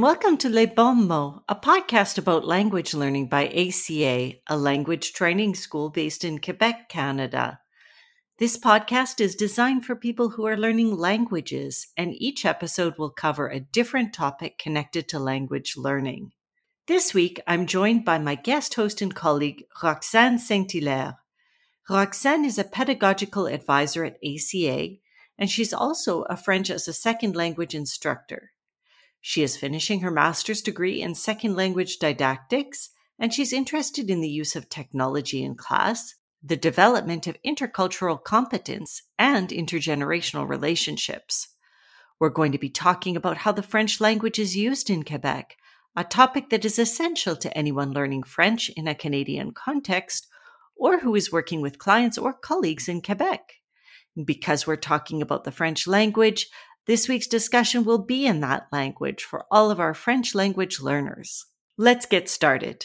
and welcome to Les Bons Mots, a podcast about language learning by ACA, a language training school based in Quebec, Canada. This podcast is designed for people who are learning languages, and each episode will cover a different topic connected to language learning. This week, I'm joined by my guest host and colleague, Roxane Saint Hilaire. Roxane is a pedagogical advisor at ACA, and she's also a French as a second language instructor. She is finishing her master's degree in second language didactics, and she's interested in the use of technology in class, the development of intercultural competence, and intergenerational relationships. We're going to be talking about how the French language is used in Quebec, a topic that is essential to anyone learning French in a Canadian context or who is working with clients or colleagues in Quebec. Because we're talking about the French language, this week's discussion will be in that language for all of our French language learners. Let's get started.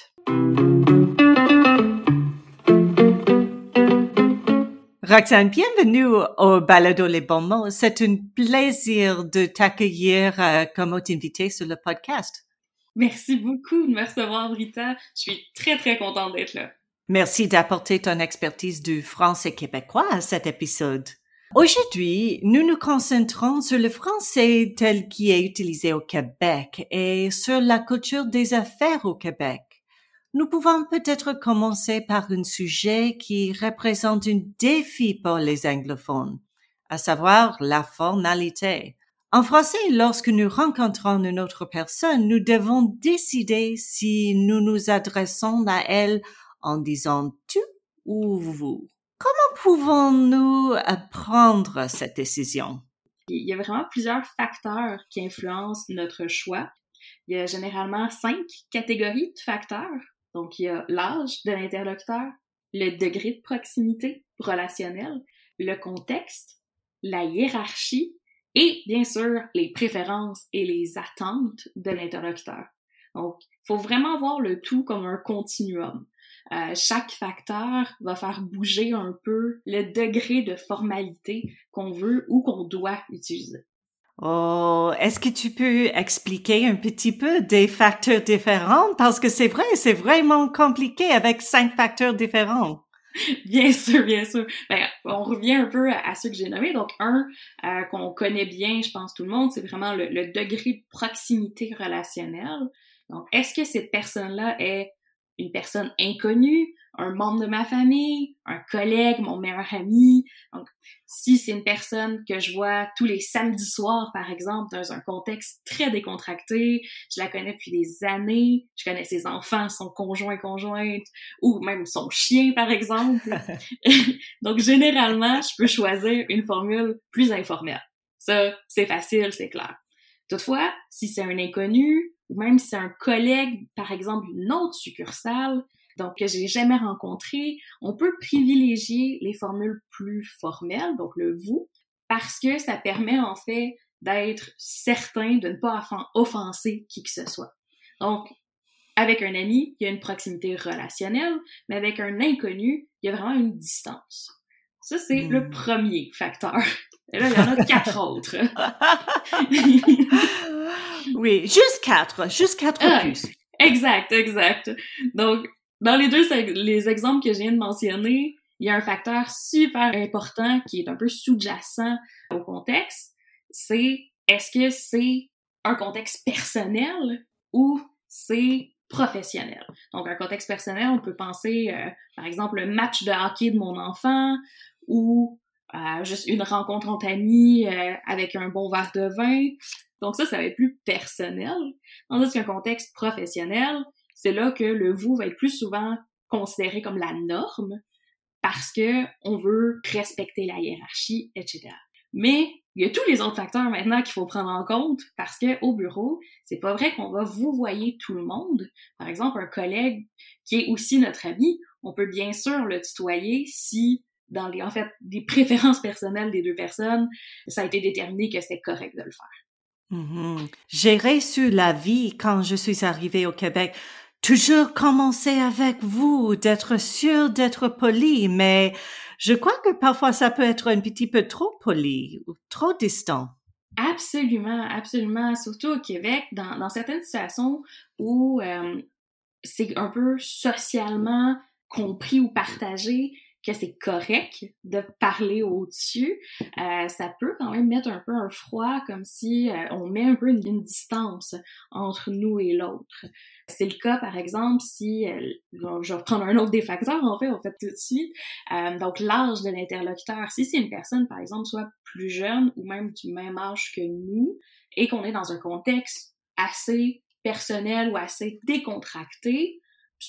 Roxane, bienvenue au Balado Les Bons Mots. C'est un plaisir de t'accueillir euh, comme hôte invité sur le podcast. Merci beaucoup de me recevoir, Rita. Je suis très, très contente d'être là. Merci d'apporter ton expertise du français québécois à cet épisode. Aujourd'hui, nous nous concentrons sur le français tel qu'il est utilisé au Québec et sur la culture des affaires au Québec. Nous pouvons peut-être commencer par un sujet qui représente un défi pour les anglophones, à savoir la formalité. En français, lorsque nous rencontrons une autre personne, nous devons décider si nous nous adressons à elle en disant tu ou vous. Pouvons-nous prendre cette décision? Il y a vraiment plusieurs facteurs qui influencent notre choix. Il y a généralement cinq catégories de facteurs donc, il y a l'âge de l'interlocuteur, le degré de proximité relationnelle, le contexte, la hiérarchie et, bien sûr, les préférences et les attentes de l'interlocuteur. Donc, il faut vraiment voir le tout comme un continuum. Euh, chaque facteur va faire bouger un peu le degré de formalité qu'on veut ou qu'on doit utiliser. Oh, est-ce que tu peux expliquer un petit peu des facteurs différents? Parce que c'est vrai, c'est vraiment compliqué avec cinq facteurs différents. Bien sûr, bien sûr. Ben, on revient un peu à, ceux que j'ai nommés. Donc, un euh, qu'on connaît bien, je pense tout le monde, c'est vraiment le, le, degré de proximité relationnelle. Donc, est-ce que cette personne-là est une personne inconnue, un membre de ma famille, un collègue, mon meilleur ami. Donc, si c'est une personne que je vois tous les samedis soirs, par exemple, dans un contexte très décontracté, je la connais depuis des années, je connais ses enfants, son conjoint, conjointe, ou même son chien, par exemple. Donc, généralement, je peux choisir une formule plus informelle. Ça, c'est facile, c'est clair. Toutefois, si c'est un inconnu, ou même si c'est un collègue, par exemple, d'une autre succursale, donc que j'ai jamais rencontré, on peut privilégier les formules plus formelles, donc le vous, parce que ça permet en fait d'être certain de ne pas offenser qui que ce soit. Donc, avec un ami, il y a une proximité relationnelle, mais avec un inconnu, il y a vraiment une distance. Ça, c'est le hmm. premier facteur. Et là, il y en a quatre autres. oui, juste quatre, juste quatre ah, plus. Exact, exact. Donc, dans les deux les exemples que je viens de mentionner, il y a un facteur super important qui est un peu sous-jacent au contexte. C'est est-ce que c'est un contexte personnel ou c'est professionnel? Donc, un contexte personnel, on peut penser, euh, par exemple, le match de hockey de mon enfant ou euh, juste une rencontre entre amis euh, avec un bon verre de vin. Donc ça, ça va être plus personnel. Tandis qu'un contexte professionnel, c'est là que le vous va être plus souvent considéré comme la norme parce que on veut respecter la hiérarchie, etc. Mais il y a tous les autres facteurs maintenant qu'il faut prendre en compte parce que au bureau, c'est pas vrai qu'on va vous voyer tout le monde. Par exemple, un collègue qui est aussi notre ami, on peut bien sûr le tutoyer si dans les, en fait, des préférences personnelles des deux personnes, ça a été déterminé que c'était correct de le faire. Mm-hmm. J'ai reçu la vie quand je suis arrivée au Québec. Toujours commencer avec vous, d'être sûr d'être poli, mais je crois que parfois ça peut être un petit peu trop poli ou trop distant. Absolument, absolument. Surtout au Québec, dans, dans certaines situations où euh, c'est un peu socialement compris ou partagé que c'est correct de parler au-dessus, euh, ça peut quand même mettre un peu un froid, comme si euh, on met un peu une, distance entre nous et l'autre. C'est le cas, par exemple, si, euh, je vais reprendre un autre des facteurs, en fait, on fait tout de suite, donc l'âge de l'interlocuteur. Si c'est une personne, par exemple, soit plus jeune ou même du même âge que nous, et qu'on est dans un contexte assez personnel ou assez décontracté,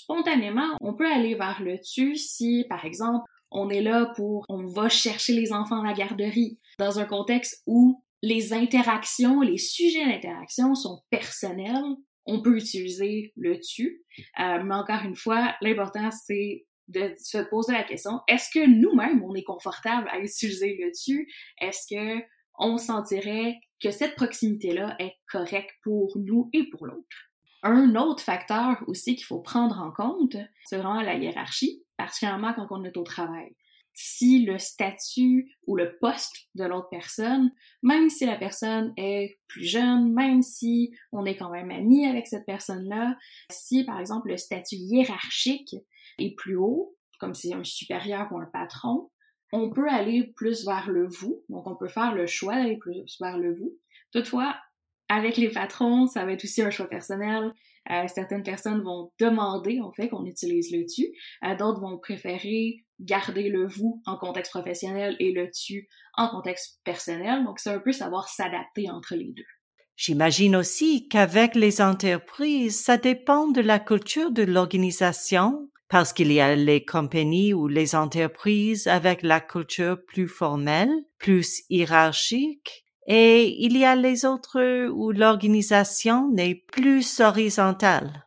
spontanément, on peut aller vers le tu si, par exemple, on est là pour, on va chercher les enfants à la garderie, dans un contexte où les interactions, les sujets d'interaction sont personnels, on peut utiliser le tu. Euh, mais encore une fois, l'important, c'est de se poser la question, est-ce que nous-mêmes, on est confortable à utiliser le tu? Est-ce que on sentirait que cette proximité-là est correcte pour nous et pour l'autre? Un autre facteur aussi qu'il faut prendre en compte, c'est vraiment la hiérarchie, particulièrement quand on est au travail. Si le statut ou le poste de l'autre personne, même si la personne est plus jeune, même si on est quand même ami avec cette personne-là, si par exemple le statut hiérarchique est plus haut, comme si un supérieur ou un patron, on peut aller plus vers le vous, donc on peut faire le choix d'aller plus vers le vous. Toutefois, avec les patrons, ça va être aussi un choix personnel. Euh, certaines personnes vont demander, en fait, qu'on utilise le tu. Euh, D'autres vont préférer garder le vous en contexte professionnel et le tu en contexte personnel. Donc, c'est un peu savoir s'adapter entre les deux. J'imagine aussi qu'avec les entreprises, ça dépend de la culture de l'organisation, parce qu'il y a les compagnies ou les entreprises avec la culture plus formelle, plus hiérarchique, et il y a les autres où l'organisation n'est plus horizontale.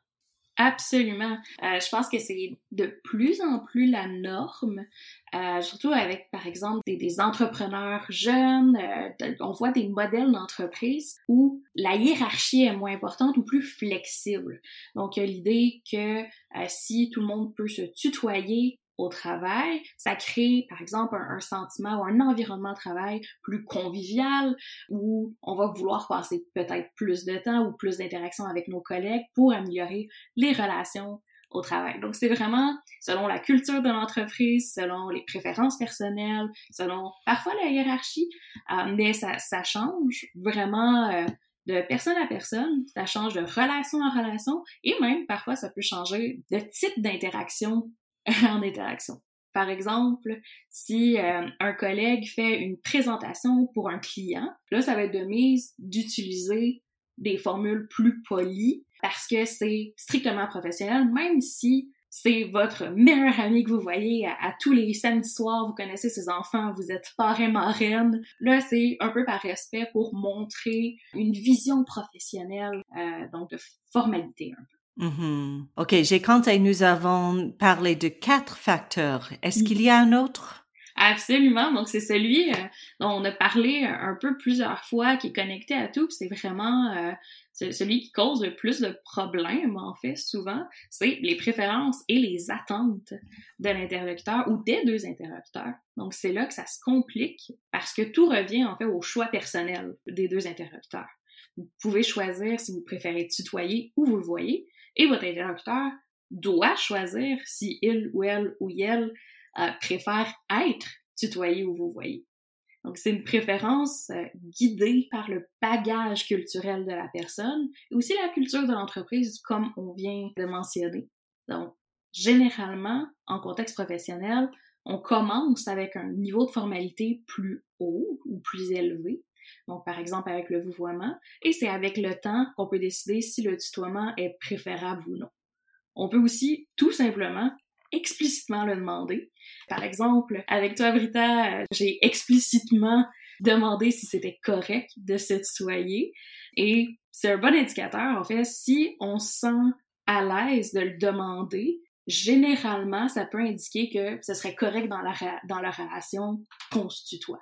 Absolument. Euh, je pense que c'est de plus en plus la norme, euh, surtout avec, par exemple, des, entrepreneurs jeunes. Euh, on voit des modèles d'entreprise où la hiérarchie est moins importante ou plus flexible. Donc, l'idée que si tout le monde peut se tutoyer au travail, ça crée par exemple un, sentiment ou un environnement de travail plus convivial où on va vouloir passer peut-être plus de temps ou plus d'interaction avec nos collègues pour améliorer les relations au travail. Donc c'est vraiment selon la culture de l'entreprise, selon les préférences personnelles, selon parfois la hiérarchie, euh, mais ça, ça change vraiment euh, de personne à personne, ça change de relation en relation et même parfois ça peut changer de type d'interaction en interaction. Par exemple, si euh, un collègue fait une présentation pour un client, là, ça va être de mise d'utiliser des formules plus polies parce que c'est strictement professionnel, même si c'est votre meilleur ami que vous voyez à, tous les samedis soirs, vous connaissez ses enfants, vous êtes parrain marraine. Là, c'est un peu par respect pour montrer une vision professionnelle, euh, donc de formalité un peu. Mm-hmm. OK, j'ai compté, nous avons parlé de quatre facteurs. Est-ce qu'il y a un autre? Absolument. Donc, c'est celui euh, dont on a parlé un peu plusieurs fois, qui est connecté à tout. C'est vraiment euh, celui qui cause le plus de problèmes, en fait, souvent. C'est les préférences et les attentes de l'interlocuteur ou des deux interlocuteurs. Donc, c'est là que ça se complique parce que tout revient, en fait, au choix personnel des deux interlocuteurs. Vous pouvez choisir si vous préférez tutoyer ou vous le voyez, et votre interlocuteur doit choisir si il ou elle ou elle euh, préfère être tutoyé ou vous voyez. Donc, c'est une préférence euh, guidée par le bagage culturel de la personne et aussi la culture de l'entreprise, comme on vient de mentionner. Donc, généralement, en contexte professionnel, on commence avec un niveau de formalité plus haut ou plus élevé donc par exemple avec le vouvoiement, et c'est avec le temps qu'on peut décider si le tutoiement est préférable ou non. On peut aussi tout simplement explicitement le demander. Par exemple, avec toi, Brita, j'ai explicitement demandé si c'était correct de se tutoyer. Et c'est un bon indicateur, en fait, si on se sent à l'aise de le demander, généralement, ça peut indiquer que ce serait correct dans la, dans la relation qu'on se tutoie.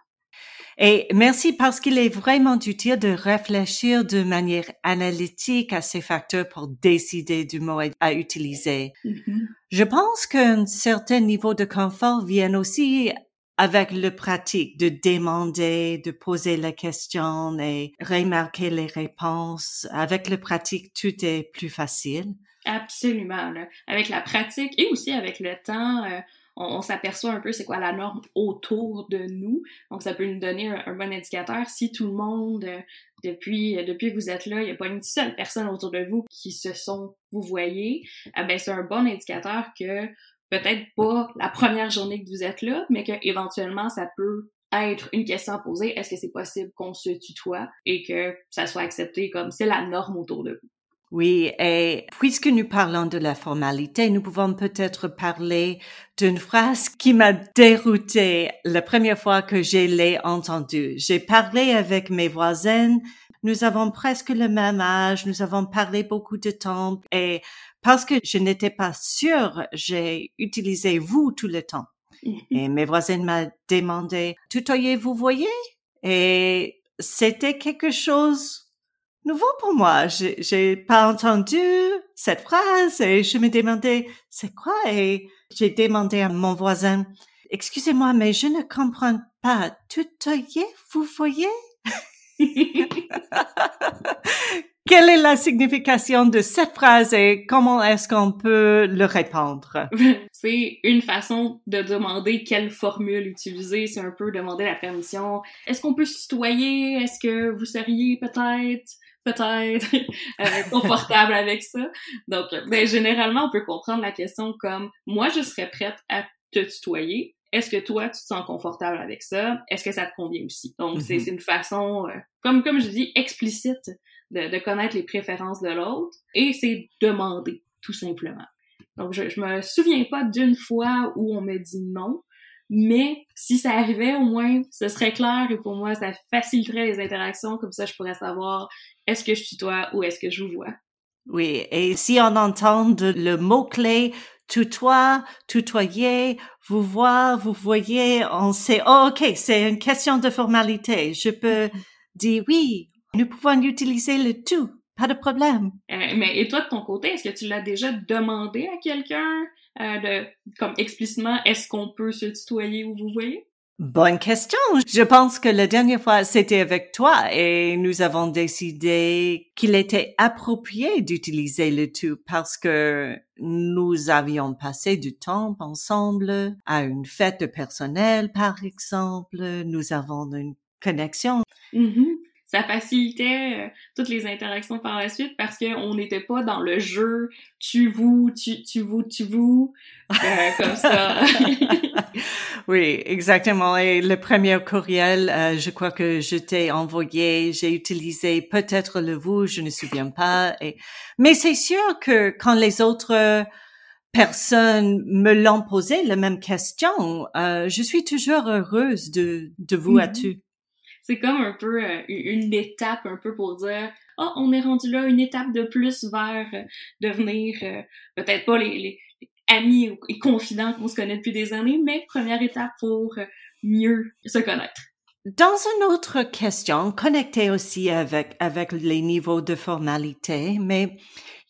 Et merci parce qu'il est vraiment utile de réfléchir de manière analytique à ces facteurs pour décider du mot à utiliser. Mm-hmm. Je pense qu'un certain niveau de confort vient aussi avec le pratique de demander, de poser la question et remarquer les réponses, avec le pratique, tout est plus facile. Absolument. Avec la pratique et aussi avec le temps, euh, on, s'aperçoit un peu c'est quoi la norme autour de nous. Donc, ça peut nous donner un, bon indicateur. Si tout le monde, euh, depuis, depuis que vous êtes là, il n'y a pas une seule personne autour de vous qui se sont, vous voyez, eh ben, c'est un bon indicateur que peut-être pas la première journée que vous êtes là, mais que éventuellement ça peut être une question à poser. Est-ce que c'est possible qu'on se tutoie et que ça soit accepté comme c'est la norme autour de vous? Oui, et puisque nous parlons de la formalité, nous pouvons peut-être parler d'une phrase qui m'a déroutée la première fois que je l'ai entendue. J'ai parlé avec mes voisines, nous avons presque le même âge, nous avons parlé beaucoup de temps et parce que je n'étais pas sûre, j'ai utilisé vous tout le temps. Et mes voisines m'ont demandé, tutoyez-vous, voyez? Et c'était quelque chose nouveau pour moi. J'ai pas entendu cette phrase et je me demandais c'est quoi? Et j'ai demandé à mon voisin excusez-moi mais je ne comprends pas. Tutoyer, vous voyez? Quelle est la signification de cette phrase et comment est-ce qu'on peut le répondre? C'est une façon de demander quelle formule utiliser. C'est un peu demander la permission. Est-ce qu'on peut se tutoyer? Est-ce que vous seriez peut-être peut-être euh, confortable avec ça. Donc, ben, généralement, on peut comprendre la question comme moi, je serais prête à te tutoyer. Est-ce que toi, tu te sens confortable avec ça? Est-ce que ça te convient aussi? Donc, c'est mm-hmm. une façon, euh, comme, comme je dis, explicite de, de connaître les préférences de l'autre et c'est demander, tout simplement. Donc, je, je me souviens pas d'une fois où on me dit non, mais si ça arrivait, au moins, ce serait clair et pour moi, ça faciliterait les interactions. Comme ça, je pourrais savoir est-ce que je tutoie ou est-ce que je vous vois? Oui, et si on entend le mot-clé tutoie, tutoyer, vous voir, vous voyez, on sait, oh, ok, c'est une question de formalité. Je peux dire oui, nous pouvons utiliser le tout, pas de problème. Euh, mais et toi, de ton côté, est-ce que tu l'as déjà demandé à quelqu'un? Euh, de, comme explicitement, est-ce qu'on peut se tutoyer ou vous voyez? Bonne question. Je pense que la dernière fois, c'était avec toi et nous avons décidé qu'il était approprié d'utiliser le tout parce que nous avions passé du temps ensemble à une fête de personnel, par exemple. Nous avons une connexion. Mm-hmm ça facilitait euh, toutes les interactions par la suite parce qu'on n'était pas dans le jeu tu vous, tu, tu vous, tu vous, euh, comme ça. oui, exactement. Et le premier courriel, euh, je crois que je t'ai envoyé, j'ai utilisé peut-être le vous, je ne me souviens pas. Et... Mais c'est sûr que quand les autres personnes me l'ont posé la même question, je suis toujours heureuse de, de vous à mm-hmm. tu c'est comme un peu euh, une étape un peu pour dire oh on est rendu là une étape de plus vers euh, devenir euh, peut-être pas les, amis et confidents qu'on se connaît depuis des années mais première étape pour mieux se connaître dans une autre question, connectée aussi avec, avec les niveaux de formalité, mais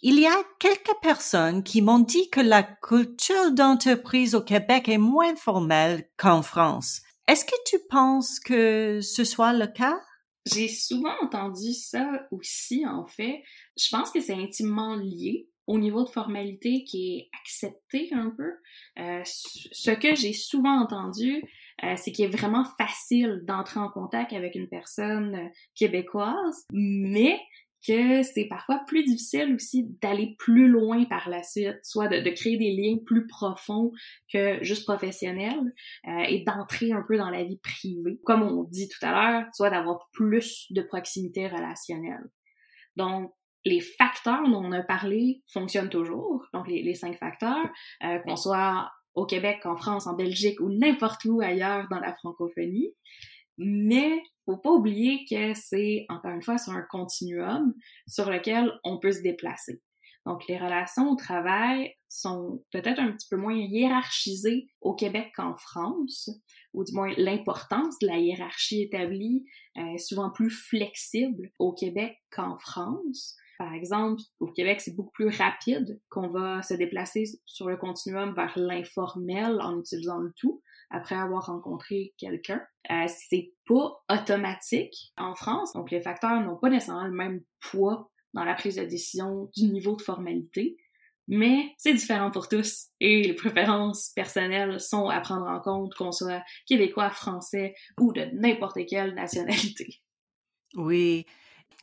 il y a quelques personnes qui m'ont dit que la culture d'entreprise au Québec est moins formelle qu'en France. Est-ce que tu penses que ce soit le cas? J'ai souvent entendu ça aussi, en fait. Je pense que c'est intimement lié au niveau de formalité qui est accepté un peu. Euh, ce que j'ai souvent entendu, euh, c'est qu'il est vraiment facile d'entrer en contact avec une personne euh, québécoise, mais que c'est parfois plus difficile aussi d'aller plus loin par la suite, soit de, créer des liens plus profonds que juste professionnels euh, et d'entrer un peu dans la vie privée, comme on dit tout à l'heure, soit d'avoir plus de proximité relationnelle. Donc, les facteurs dont on a parlé fonctionnent toujours, donc les, cinq facteurs, euh, qu'on soit au Québec, en France, en Belgique ou n'importe où ailleurs dans la francophonie. Mais faut pas oublier que c'est, encore une fois, sur un continuum sur lequel on peut se déplacer. Donc, les relations au travail sont peut-être un petit peu moins hiérarchisées au Québec qu'en France, ou du moins l'importance de la hiérarchie établie est souvent plus flexible au Québec qu'en France. Par exemple, au Québec, c'est beaucoup plus rapide qu'on va se déplacer sur le continuum vers l'informel en utilisant le tout après avoir rencontré quelqu'un. Euh, c'est pas automatique en France, donc les facteurs n'ont pas nécessairement le même poids dans la prise de décision du niveau de formalité, mais c'est différent pour tous et les préférences personnelles sont à prendre en compte qu'on soit québécois, français ou de n'importe quelle nationalité. Oui,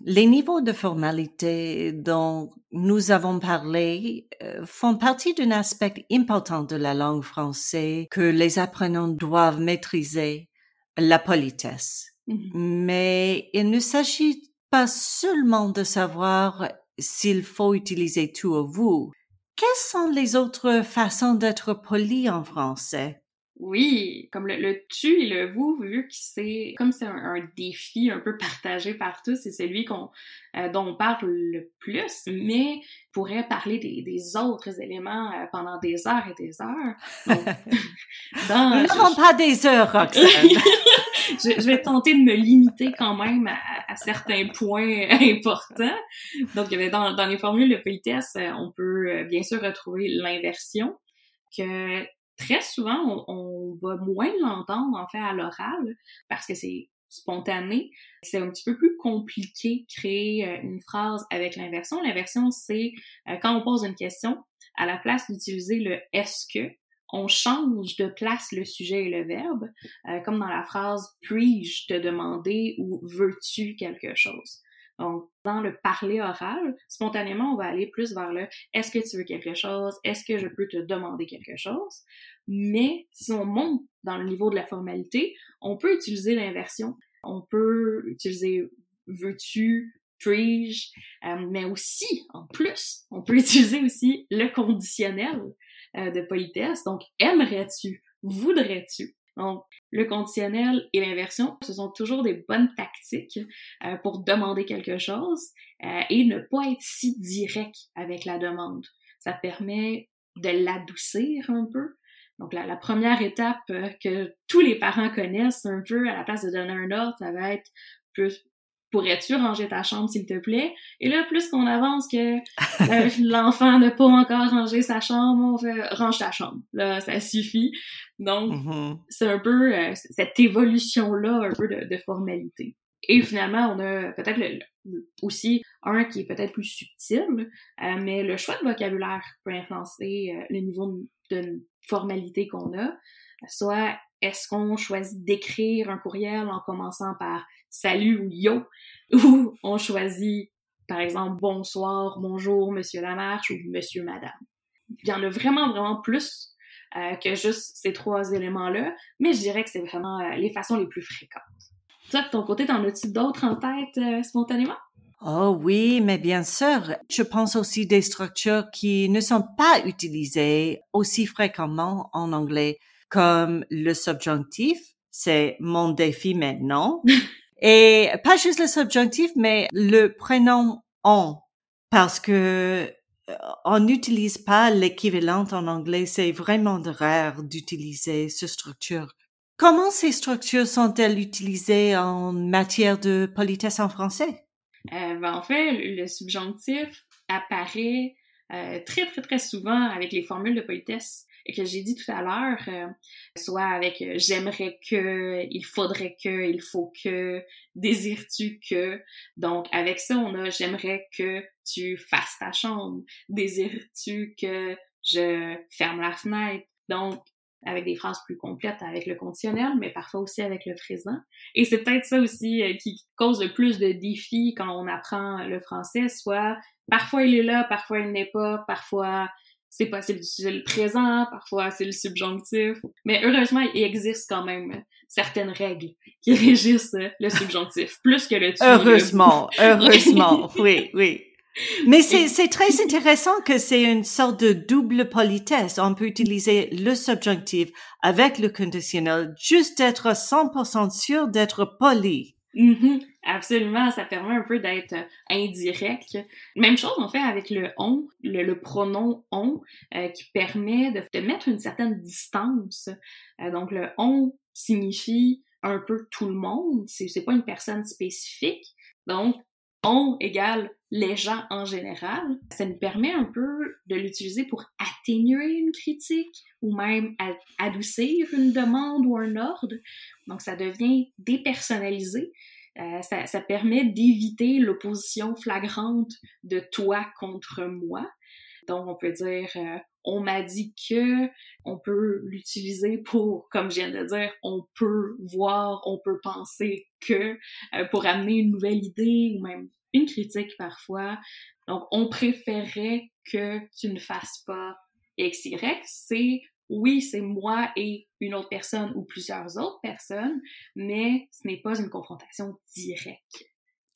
les niveaux de formalité dont nous avons parlé euh, font partie d'un aspect important de la langue française que les apprenants doivent maîtriser, la politesse. Mm-hmm. Mais il ne s'agit pas seulement de savoir s'il faut utiliser tout ou vous. Quelles sont les autres façons d'être poli en français? Oui, comme le, tu et le vous, vu que c'est comme c'est un, défi un peu partagé par tous, c'est celui qu'on euh, dont on parle le plus, mais pourrait parler des, des autres éléments euh, pendant des heures et des heures. dans, Nous n'avons pas des heures, Roxane. je, je, vais tenter de me limiter quand même à, à certains points importants. Donc, dans, dans les formules de politesse, euh, on peut bien sûr retrouver l'inversion, que très souvent, on, va moins l'entendre en fait à l'oral parce que c'est spontané. C'est un petit peu plus compliqué créer euh, une phrase avec l'inversion. L'inversion, c'est euh, quand on pose une question, à la place d'utiliser le est-ce que, on change de place le sujet et le verbe, euh, comme dans la phrase puis-je te demander ou veux-tu quelque chose. Donc, dans le parler oral, spontanément, on va aller plus vers le est-ce que tu veux quelque chose? Est-ce que je peux te demander quelque chose? Mais si on monte dans le niveau de la formalité, on peut utiliser l'inversion. On peut utiliser veux-tu, puis-je, euh, mais aussi, en plus, on peut utiliser aussi le conditionnel euh, de politesse. Donc, aimerais-tu, voudrais-tu. Donc, le conditionnel et l'inversion, ce sont toujours des bonnes tactiques euh, pour demander quelque chose euh, et ne pas être si direct avec la demande. Ça permet de l'adoucir un peu. Donc, la, la première étape euh, que tous les parents connaissent un peu à la place de donner un ordre, ça va être plus pourrais-tu ranger ta chambre s'il te plaît? Et là, plus qu'on avance que euh, l'enfant n'a pas encore rangé sa chambre, on fait range ta chambre. Là, ça suffit. Donc, mm-hmm. c'est un peu euh, cette évolution-là, un peu de, formalité. Et finalement, on a peut-être aussi un qui est peut-être plus subtil, euh, mais le choix de vocabulaire peut influencer le niveau de formalité qu'on a. Soit est-ce qu'on choisit d'écrire un courriel en commençant par salut ou yo, ou on choisit, par exemple, bonsoir, bonjour, monsieur Lamarche ou monsieur, madame. Il y en a vraiment, vraiment plus euh, que juste ces trois éléments-là, mais je dirais que c'est vraiment euh, les façons les plus fréquentes. Toi, de ton côté, t'en as-tu d'autres en tête euh, spontanément? Oh oui, mais bien sûr. Je pense aussi des structures qui ne sont pas utilisées aussi fréquemment en anglais, comme le subjonctif, c'est mon défi maintenant. Et pas juste le subjonctif, mais le prénom on, parce que euh, on n'utilise pas l'équivalent en anglais. C'est vraiment rare d'utiliser cette structure. Comment ces structures sont-elles utilisées en matière de politesse en français? Euh, ben, en fait, le subjonctif apparaît euh, très, très, très souvent avec les formules de politesse que j'ai dit tout à l'heure, euh, soit avec euh, j'aimerais que, il faudrait que, il faut que, désires-tu que? Donc avec ça, on a j'aimerais que tu fasses ta chambre, désires-tu que je ferme la fenêtre? Donc avec des phrases plus complètes avec le conditionnel, mais parfois aussi avec le présent. Et c'est peut-être ça aussi euh, qui cause le plus de défis quand on apprend le français, soit parfois il est là, parfois il n'est pas, parfois c'est possible d'utiliser le présent, parfois c'est le subjonctif. Mais heureusement, il existe quand même certaines règles qui régissent le subjonctif, plus que le tu. Heureusement, heureusement, oui, oui. Mais c'est très intéressant que c'est une sorte de double politesse. On peut utiliser le subjonctif avec le conditionnel, juste être 100% sûr d'être poli. Mm-hmm. Absolument, ça permet un peu d'être indirect. Même chose en fait avec le on, le, pronom on, euh, qui permet de, de, mettre une certaine distance. Euh, donc le on signifie un peu tout le monde, c'est pas une personne spécifique. Donc on égale les gens en général. Ça nous permet un peu de l'utiliser pour atténuer une critique ou même adoucir une demande ou un ordre. Donc ça devient dépersonnalisé. Euh, ça, ça, permet d'éviter l'opposition flagrante de toi contre moi. Donc on peut dire euh, on m'a dit que on peut l'utiliser pour, comme je viens de dire, on peut voir, on peut penser que euh, pour amener une nouvelle idée ou même une critique parfois. Donc, on préférait que tu ne fasses pas X, Y. C'est, oui, c'est moi et une autre personne ou plusieurs autres personnes, mais ce n'est pas une confrontation directe.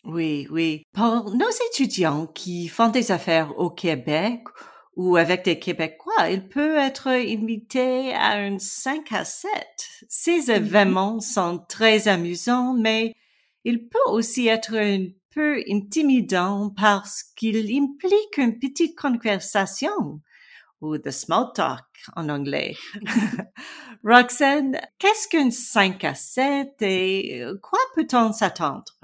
Oui, oui. Pour nos étudiants qui font des affaires au Québec ou avec des Québécois, il peut être invité à un 5 à 7. Ces mm-hmm. événements sont très amusants, mais il peut aussi être un peu intimidant parce qu'il implique une petite conversation ou the small talk en anglais. Roxane, qu'est-ce qu'un 5 à 7 et quoi peut-on s'attendre?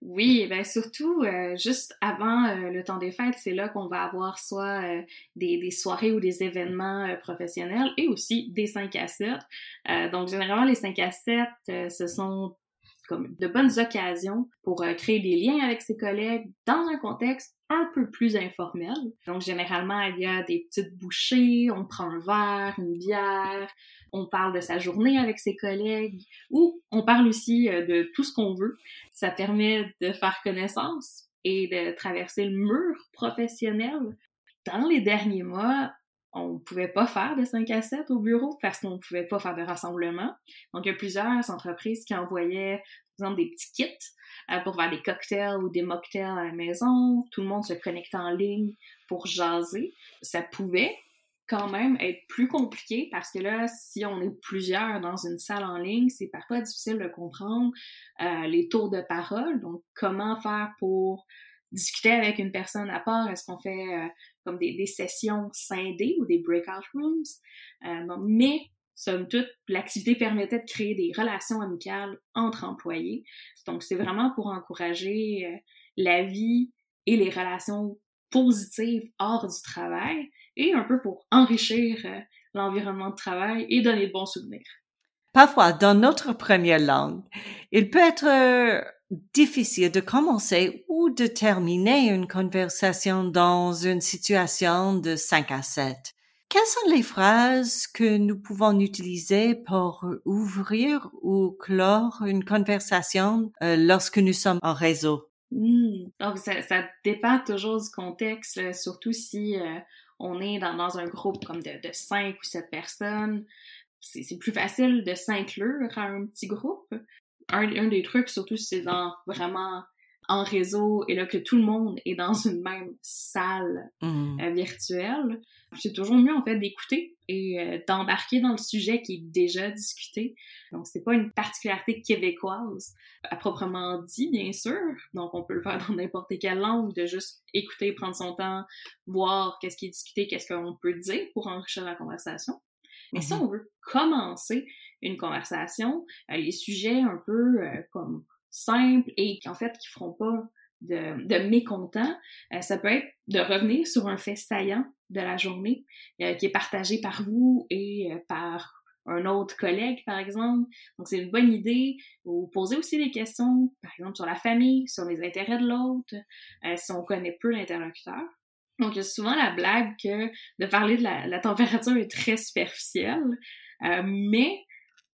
Oui, ben surtout euh, juste avant euh, le temps des fêtes, c'est là qu'on va avoir soit euh, des, soirées ou des événements professionnels et aussi des 5 à 7. donc généralement les 5 à 7, ce sont comme de bonnes occasions pour créer des liens avec ses collègues dans un contexte un peu plus informel. Donc généralement, il y a des petites bouchées, on prend un verre, une bière, on parle de sa journée avec ses collègues ou on parle aussi euh, de tout ce qu'on veut. Ça permet de faire connaissance et de traverser le mur professionnel. Dans les derniers mois, pouvait pas faire de 5 à 7 au bureau parce qu'on ne pouvait pas faire de rassemblement. Donc, il y a plusieurs entreprises qui envoyaient, par exemple, des petits kits euh, pour faire des cocktails ou des mocktails à la maison. Tout le monde se connectait en ligne pour jaser. Ça pouvait quand même être plus compliqué parce que là, si on est plusieurs dans une salle en ligne, c'est parfois difficile de comprendre euh, les tours de parole. Donc, comment faire pour discuter avec une personne à part? Est-ce qu'on fait euh, comme des, des, sessions scindées ou des breakout rooms? Euh, mais, somme toute, l'activité permettait de créer des relations amicales entre employés. Donc, c'est vraiment pour encourager euh, la vie et les relations positives hors du travail et un peu pour enrichir euh, l'environnement de travail et donner de bons souvenirs. Parfois, dans notre première langue, il peut être euh, difficile de commencer ou de terminer une conversation dans une situation de 5 à 7. Quelles sont les phrases que nous pouvons utiliser pour ouvrir ou clore une conversation euh, lorsque nous sommes en réseau? Hmm. Donc, ça, dépend toujours du contexte, surtout si on est dans, un groupe comme de, de cinq ou sept personnes, c'est plus facile de s'inclure à un petit groupe. Un, un des trucs, surtout, c'est dans vraiment en réseau et là que tout le monde est dans une même salle mmh. euh, virtuelle, c'est toujours mieux en fait d'écouter et euh, d'embarquer dans le sujet qui est déjà discuté. Donc c'est pas une particularité québécoise à proprement dit bien sûr. Donc on peut le faire dans n'importe quelle langue de juste écouter, prendre son temps, voir qu'est-ce qui est discuté, qu'est-ce qu'on peut dire pour enrichir la conversation. Mais si mmh on veut commencer une conversation, euh, les sujets un peu comme simples et en fait qui feront pas de, de mécontents, euh, ça peut être de revenir sur un fait saillant de la journée euh, qui est partagé par vous et euh, par un autre collègue, par exemple. Donc, c'est une bonne idée. Vous poser aussi des questions, par exemple, sur la famille, sur les intérêts de l'autre, si on connaît peu l'interlocuteur. Donc, il y a souvent la blague que de parler de la, température est très superficielle, mais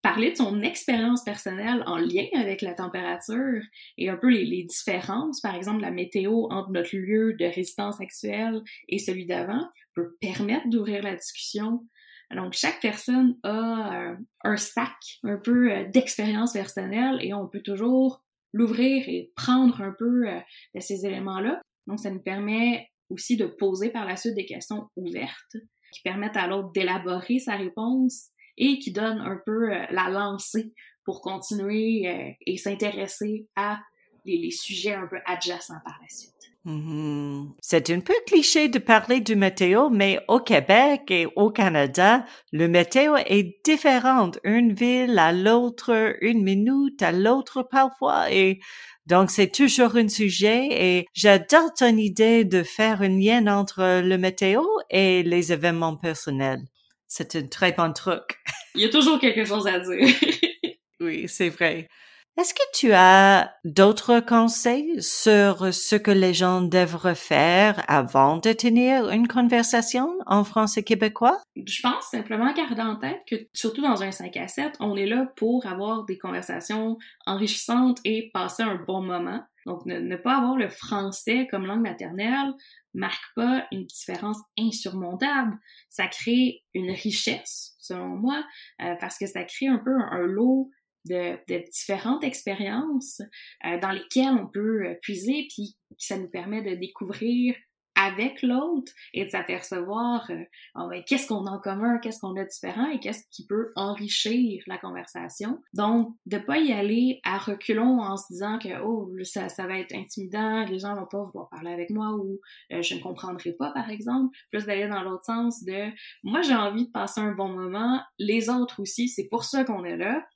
parler de son expérience personnelle en lien avec la température et un peu les, différences, par exemple la météo entre notre lieu de résidence actuelle et celui d'avant, peut permettre d'ouvrir la discussion. Donc chaque personne a euh, un sac un peu euh, d'expérience personnelle et on peut toujours l'ouvrir et prendre un peu euh, de ces éléments-là. Donc ça nous permet aussi de poser par la suite des questions ouvertes qui permettent à l'autre d'élaborer sa réponse et qui donne un peu euh, la lancée pour continuer euh, et s'intéresser à les, sujets un peu adjacents par la suite. Mhm. C'est un peu cliché de parler du météo, mais au Québec et au Canada, le météo est différent d'une ville à l'autre, une minute à l'autre parfois, et donc c'est toujours un sujet et j'adore ton idée de faire un lien entre le météo et les événements personnels. C'est un très bon truc. Il y a toujours quelque chose à dire. oui, c'est vrai. Est-ce que tu as d'autres conseils sur ce que les gens devraient faire avant de tenir une conversation en français québécois? Je pense simplement garder en tête que, surtout dans un 5 à 7, on est là pour avoir des conversations enrichissantes et passer un bon moment. Donc, ne, pas avoir le français comme langue maternelle marque pas une différence insurmontable. Ça crée une richesse, selon moi, euh, parce que ça crée un peu un lot de, de différentes expériences euh, dans lesquelles on peut euh, puiser, puis ça nous permet de découvrir avec l'autre et de s'apercevoir euh, ben, qu'est-ce qu'on a en commun, qu'est-ce qu'on a de différent et qu'est-ce qui peut enrichir la conversation. Donc, de pas y aller à reculons en se disant que oh ça, ça va être intimidant, les gens vont pas vouloir parler avec moi ou je ne comprendrai pas par exemple, plus d'aller dans l'autre sens de moi j'ai envie de passer un bon moment, les autres aussi, c'est pour ça qu'on est là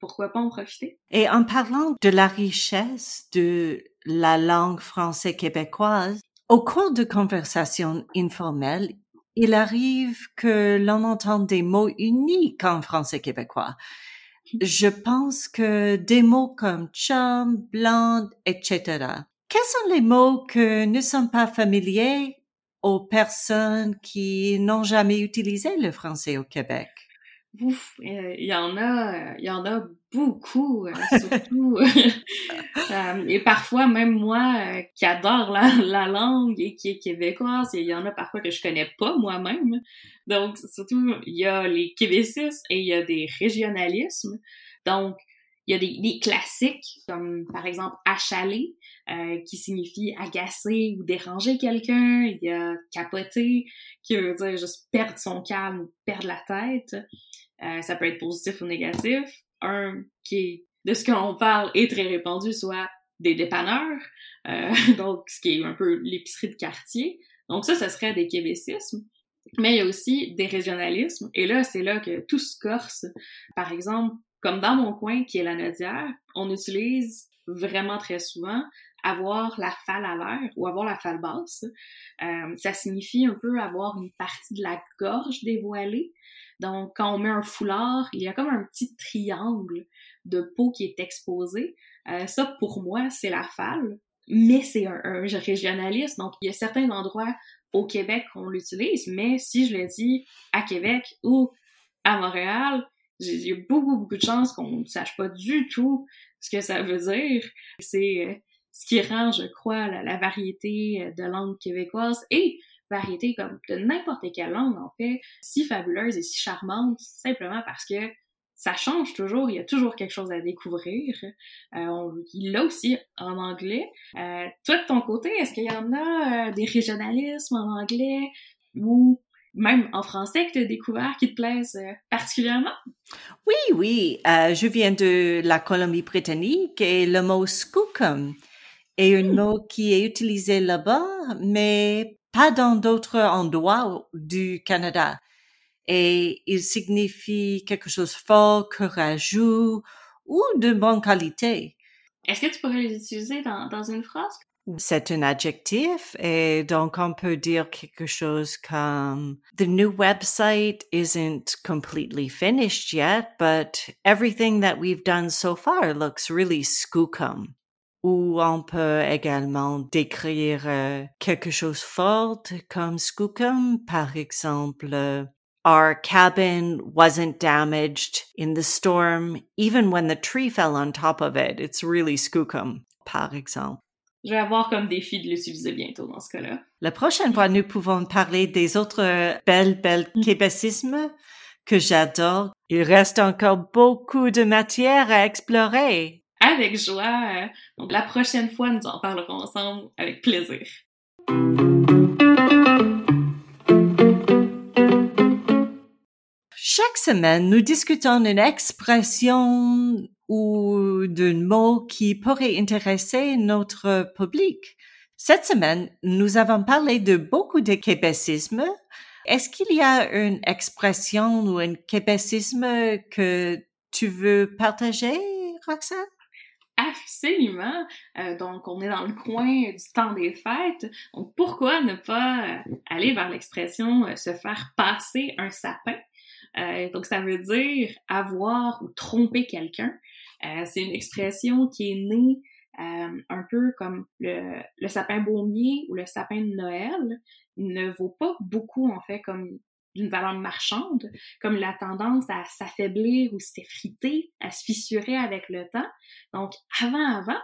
pourquoi pas en profiter? Et en parlant de la richesse de la langue française québécoise, au cours de conversations informelles, il arrive que l'on entend des mots uniques en français québécois. Je pense que des mots comme chum, blonde, etc. Quels sont les mots que ne sont pas familiers aux personnes qui n'ont jamais utilisé le français au Québec? Euh, il y en a, il y en a beaucoup, euh, surtout. Euh, et parfois, même moi, qui adore la, la, langue et qui est québécoise, il y en a parfois que je connais pas moi-même. Donc, surtout, il y a les québécismes et il y a des régionalismes. Donc, il y a des, classiques, comme par exemple achaler, euh, qui signifie agacer ou déranger quelqu'un. Il y a capoter, qui veut dire juste perdre son calme ou perdre la tête. Euh, ça peut être positif ou négatif. Un qui de ce qu'on parle, est très répandu, soit des dépanneurs, euh, donc ce qui est un peu l'épicerie de quartier. Donc ça, ce serait des québécismes. Mais il y a aussi des régionalismes. Et là, c'est là que tout se corse. Par exemple, comme dans mon coin, qui est la Nodière, on utilise vraiment très souvent avoir la falle à l'air ou avoir la falle basse. Euh, ça signifie un peu avoir une partie de la gorge dévoilée. Donc, quand on met un foulard, il y a comme un petit triangle de peau qui est exposé. Euh, ça, pour moi, c'est la falle, mais c'est un, un régionaliste. Donc, il y a certains endroits au Québec qu'on l'utilise, mais si je le dis à Québec ou à Montréal, a beaucoup, beaucoup de chances qu'on ne sache pas du tout ce que ça veut dire. C'est euh, ce qui rend, je crois, la, variété euh, de langue québécoise et variété comme de n'importe quelle langue, en fait, si fabuleuse et si charmante, simplement parce que ça change toujours, il y a toujours quelque chose à découvrir. Euh, il l'a aussi en anglais. Euh, toi, de ton côté, est-ce qu'il y en a euh, des régionalismes en anglais ou même en français que tu as découvert qui te plaisent particulièrement? Oui, oui. je viens de la Colombie-Britannique et le mot skookum est un hmm. mot qui est utilisé là-bas, mais pas dans d'autres endroits du Canada. Et il signifie quelque chose de fort, courageux ou de bonne qualité. Est-ce que tu pourrais les utiliser dans, dans une phrase? C'est un adjectif et donc on peut dire quelque chose comme The new website isn't completely finished yet, but everything that we've done so far looks really skookum ou on peut également décrire euh, quelque chose fort comme skookum, par exemple, euh, our cabin wasn't damaged in the storm, even when the tree fell on top of it. It's really skookum, par exemple. Je vais avoir comme défi de l'utiliser bientôt dans ce cas-là. La prochaine fois, nous pouvons parler des autres belles, belles mm. québécismes que j'adore. Il reste encore beaucoup de matière à explorer. Avec joie. Donc la prochaine fois, nous en parlerons ensemble avec plaisir. Chaque semaine, nous discutons d'une expression ou d'un mot qui pourrait intéresser notre public. Cette semaine, nous avons parlé de beaucoup de québécisme. Est-ce qu'il y a une expression ou un québécisme que tu veux partager, Roxane? Absolument. Euh, donc, on est dans le coin du temps des fêtes. Donc, pourquoi ne pas euh, aller vers l'expression euh, se faire passer un sapin? donc, ça veut dire avoir ou tromper quelqu'un. C'est une expression qui est née un peu comme le, le sapin baumier ou le sapin de Noël. Il ne vaut pas beaucoup, en fait, comme d'une valeur marchande, comme la tendance à s'affaiblir ou s'effriter, à se fissurer avec le temps. Donc, avant, avant,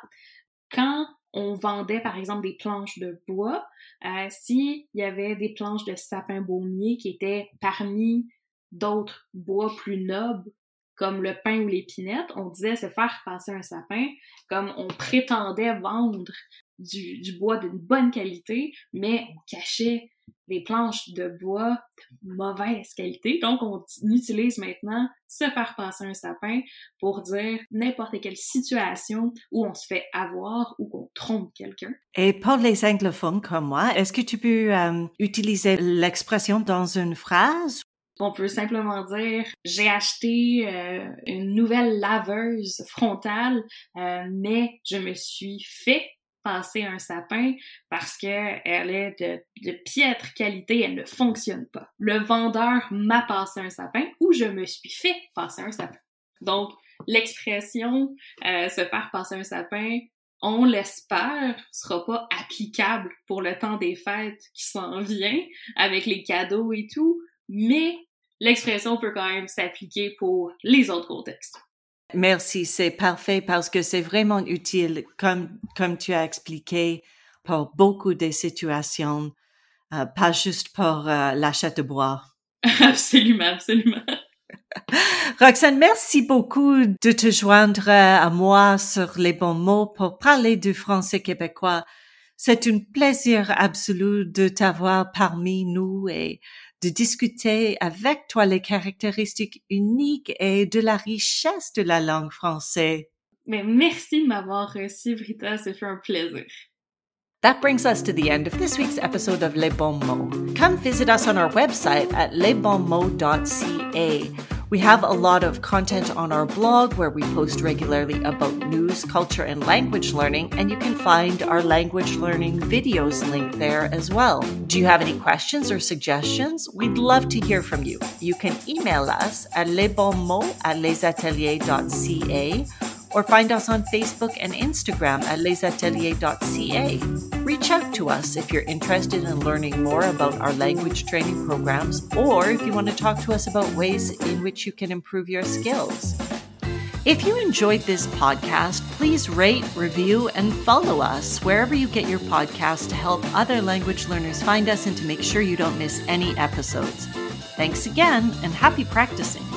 quand on vendait par exemple des planches de bois, euh, s'il y avait des planches de sapin baumier qui étaient parmi d'autres bois plus nobles, comme le pin ou l'épinette, on disait se faire passer un sapin, comme on prétendait vendre du, bois d'une bonne qualité, mais on cachait les planches de bois de mauvaise qualité. Donc, on utilise maintenant se faire passer un sapin pour dire n'importe quelle situation où on se fait avoir ou qu'on trompe quelqu'un. Et pour les anglophones comme moi, est-ce que tu peux euh, utiliser l'expression dans une phrase? On peut simplement dire j'ai acheté euh, une nouvelle laveuse frontale, euh, mais je me suis fait passer un sapin parce qu'elle est de, de, piètre qualité, elle ne fonctionne pas. Le vendeur m'a passé un sapin ou je me suis fait passer un sapin. Donc, l'expression euh, se faire passer un sapin, on l'espère, sera pas applicable pour le temps des fêtes qui s'en vient avec les cadeaux et tout, mais l'expression peut quand même s'appliquer pour les autres contextes. Merci, c'est parfait parce que c'est vraiment utile, comme, comme tu as expliqué, pour beaucoup de situations, euh, pas juste pour euh, l'achat de bois. absolument, absolument. Roxane, merci beaucoup de te joindre à moi sur les bons mots pour parler du français québécois. C'est un plaisir absolu de t'avoir parmi nous et de discuter avec toi les caractéristiques uniques et de la richesse de la langue française. Mais merci de m'avoir reçu, Brita, ça fait un plaisir. That brings us to the end of this week's episode of Les Bons Mots. Come visit us on our website at lesbonsmots.ca. We have a lot of content on our blog where we post regularly about news, culture, and language learning, and you can find our language learning videos link there as well. Do you have any questions or suggestions? We'd love to hear from you. You can email us at lesbonsmots at lesateliers.ca or find us on Facebook and Instagram at lesateliers.ca. Reach out to us if you're interested in learning more about our language training programs or if you want to talk to us about ways in which you can improve your skills. If you enjoyed this podcast, please rate, review, and follow us wherever you get your podcast to help other language learners find us and to make sure you don't miss any episodes. Thanks again and happy practicing.